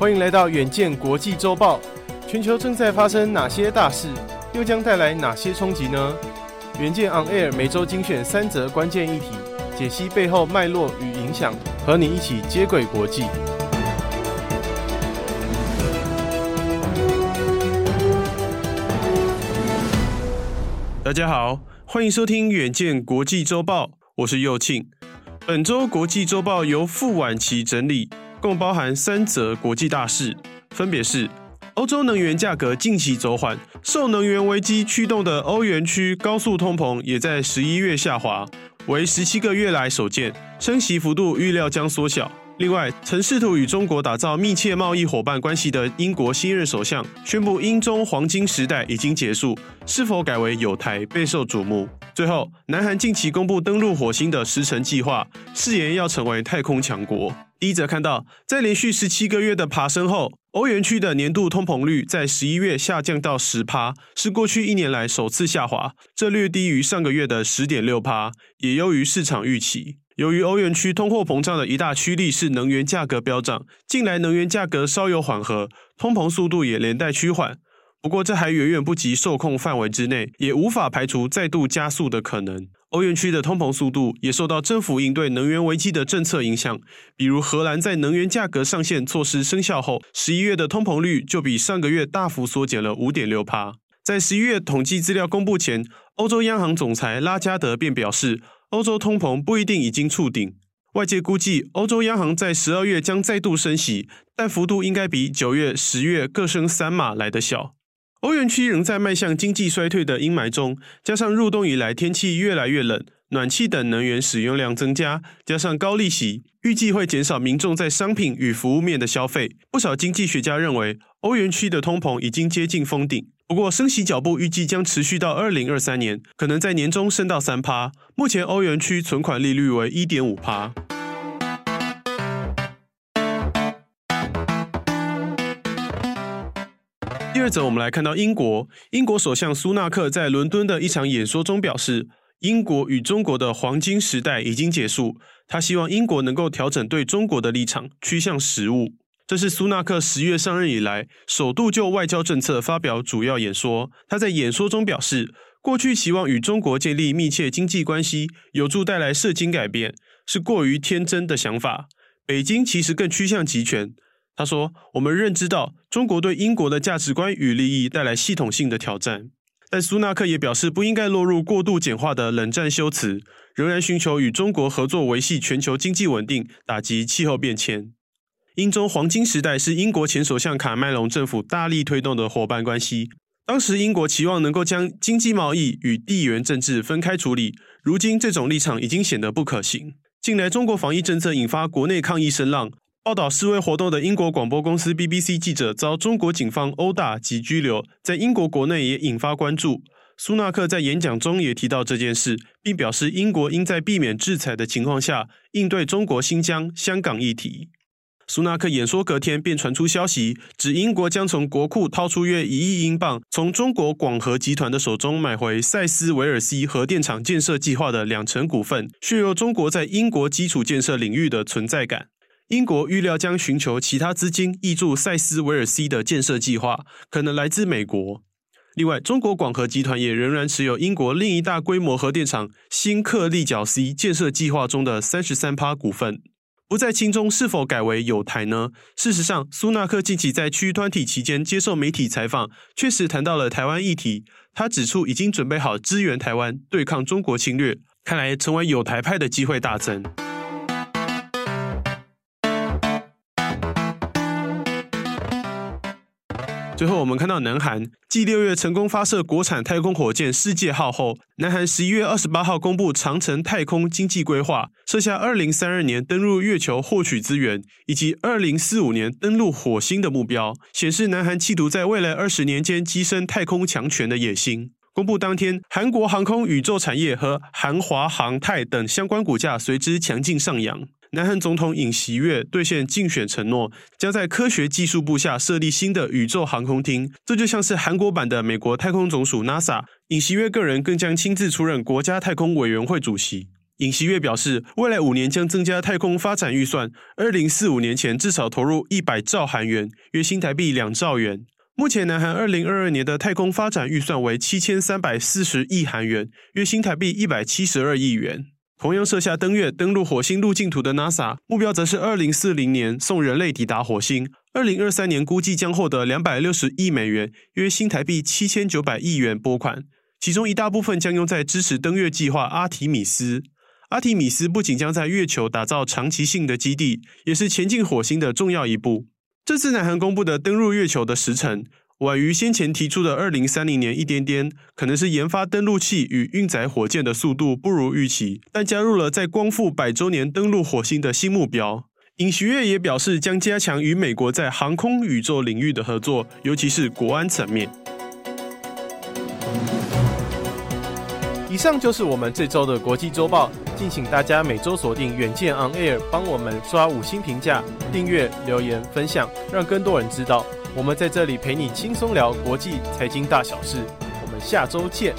欢迎来到远见国际周报。全球正在发生哪些大事，又将带来哪些冲击呢？远见 On Air 每周精选三则关键议题，解析背后脉络与影响，和你一起接轨国际。大家好，欢迎收听远见国际周报，我是右庆。本周国际周报由傅婉琪整理。共包含三则国际大事，分别是：欧洲能源价格近期走缓，受能源危机驱动的欧元区高速通膨也在十一月下滑，为十七个月来首见，升息幅度预料将缩小。另外，曾试图与中国打造密切贸易伙伴关系的英国新任首相宣布，英中黄金时代已经结束，是否改为友台备受瞩目。最后，南韩近期公布登陆火星的时程计划，誓言要成为太空强国。第一则看到，在连续十七个月的爬升后，欧元区的年度通膨率在十一月下降到十趴，是过去一年来首次下滑，这略低于上个月的十点六趴，也优于市场预期。由于欧元区通货膨胀的一大驱力是能源价格飙涨，近来能源价格稍有缓和，通膨速度也连带趋缓。不过，这还远远不及受控范围之内，也无法排除再度加速的可能。欧元区的通膨速度也受到政府应对能源危机的政策影响，比如荷兰在能源价格上限措施生效后，十一月的通膨率就比上个月大幅缩减了五点六趴。在十一月统计资料公布前，欧洲央行总裁拉加德便表示，欧洲通膨不一定已经触顶。外界估计，欧洲央行在十二月将再度升息，但幅度应该比九月、十月各升三码来得小。欧元区仍在迈向经济衰退的阴霾中，加上入冬以来天气越来越冷，暖气等能源使用量增加，加上高利息，预计会减少民众在商品与服务面的消费。不少经济学家认为，欧元区的通膨已经接近封顶。不过，升息脚步预计将持续到二零二三年，可能在年中升到三趴。目前，欧元区存款利率为一点五趴。第二则，我们来看到英国，英国首相苏纳克在伦敦的一场演说中表示，英国与中国的黄金时代已经结束。他希望英国能够调整对中国的立场，趋向实务。这是苏纳克十月上任以来首度就外交政策发表主要演说。他在演说中表示，过去期望与中国建立密切经济关系，有助带来社经改变，是过于天真的想法。北京其实更趋向集权。他说：“我们认知到中国对英国的价值观与利益带来系统性的挑战，但苏纳克也表示不应该落入过度简化的冷战修辞，仍然寻求与中国合作维系全球经济稳定，打击气候变迁。英中黄金时代是英国前首相卡麦隆政府大力推动的伙伴关系，当时英国期望能够将经济贸易与地缘政治分开处理，如今这种立场已经显得不可行。近来中国防疫政策引发国内抗议声浪。”报道示威活动的英国广播公司 BBC 记者遭中国警方殴打及拘留，在英国国内也引发关注。苏纳克在演讲中也提到这件事，并表示英国应在避免制裁的情况下应对中国新疆、香港议题。苏纳克演说隔天便传出消息，指英国将从国库掏出约一亿英镑，从中国广核集团的手中买回塞斯维尔西核电厂建设计划的两成股份，削弱中国在英国基础建设领域的存在感。英国预料将寻求其他资金挹注塞斯维尔 C 的建设计划，可能来自美国。另外，中国广核集团也仍然持有英国另一大规模核电厂新克利角 C 建设计划中的三十三趴股份。不在清中是否改为友台呢？事实上，苏纳克近期在区团体期间接受媒体采访，确实谈到了台湾议题。他指出，已经准备好支援台湾对抗中国侵略，看来成为友台派的机会大增。最后，我们看到南韩继六月成功发射国产太空火箭“世界号”后，南韩十一月二十八号公布长城太空经济规划，设下二零三二年登陆月球获取资源，以及二零四五年登陆火星的目标，显示南韩企图在未来二十年间跻身太空强权的野心。公布当天，韩国航空宇宙产业和韩华航太等相关股价随之强劲上扬。南韩总统尹锡悦兑现竞选承诺，将在科学技术部下设立新的宇宙航空厅，这就像是韩国版的美国太空总署 NASA。尹锡悦个人更将亲自出任国家太空委员会主席。尹锡悦表示，未来五年将增加太空发展预算，二零四五年前至少投入一百兆韩元，约新台币两兆元。目前，南韩二零二二年的太空发展预算为七千三百四十亿韩元，约新台币一百七十二亿元。同样设下登月、登陆火星路径图的 NASA，目标则是二零四零年送人类抵达火星。二零二三年估计将获得两百六十亿美元，约新台币七千九百亿元拨款，其中一大部分将用在支持登月计划阿提米斯。阿提米斯不仅将在月球打造长期性的基地，也是前进火星的重要一步。这次南韩公布的登陆月球的时程，晚于先前提出的二零三零年一点点，可能是研发登陆器与运载火箭的速度不如预期，但加入了在光复百周年登陆火星的新目标。尹锡悦也表示，将加强与美国在航空宇宙领域的合作，尤其是国安层面。以上就是我们这周的国际周报，敬请大家每周锁定远见 On Air，帮我们刷五星评价、订阅、留言、分享，让更多人知道。我们在这里陪你轻松聊国际财经大小事，我们下周见。